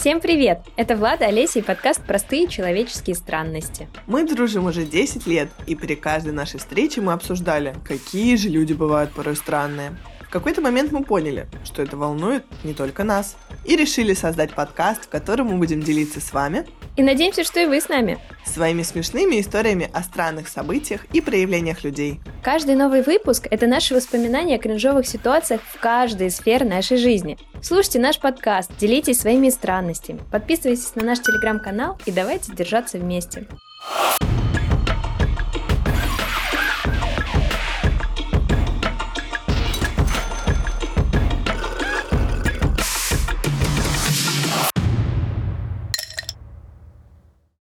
Всем привет! Это Влада, Олеся и подкаст «Простые человеческие странности». Мы дружим уже 10 лет, и при каждой нашей встрече мы обсуждали, какие же люди бывают порой странные. В какой-то момент мы поняли, что это волнует не только нас, и решили создать подкаст, в котором мы будем делиться с вами И надеемся, что и вы с нами. своими смешными историями о странных событиях и проявлениях людей. Каждый новый выпуск – это наши воспоминания о кринжовых ситуациях в каждой сфере нашей жизни. Слушайте наш подкаст, делитесь своими странностями, подписывайтесь на наш телеграм-канал и давайте держаться вместе.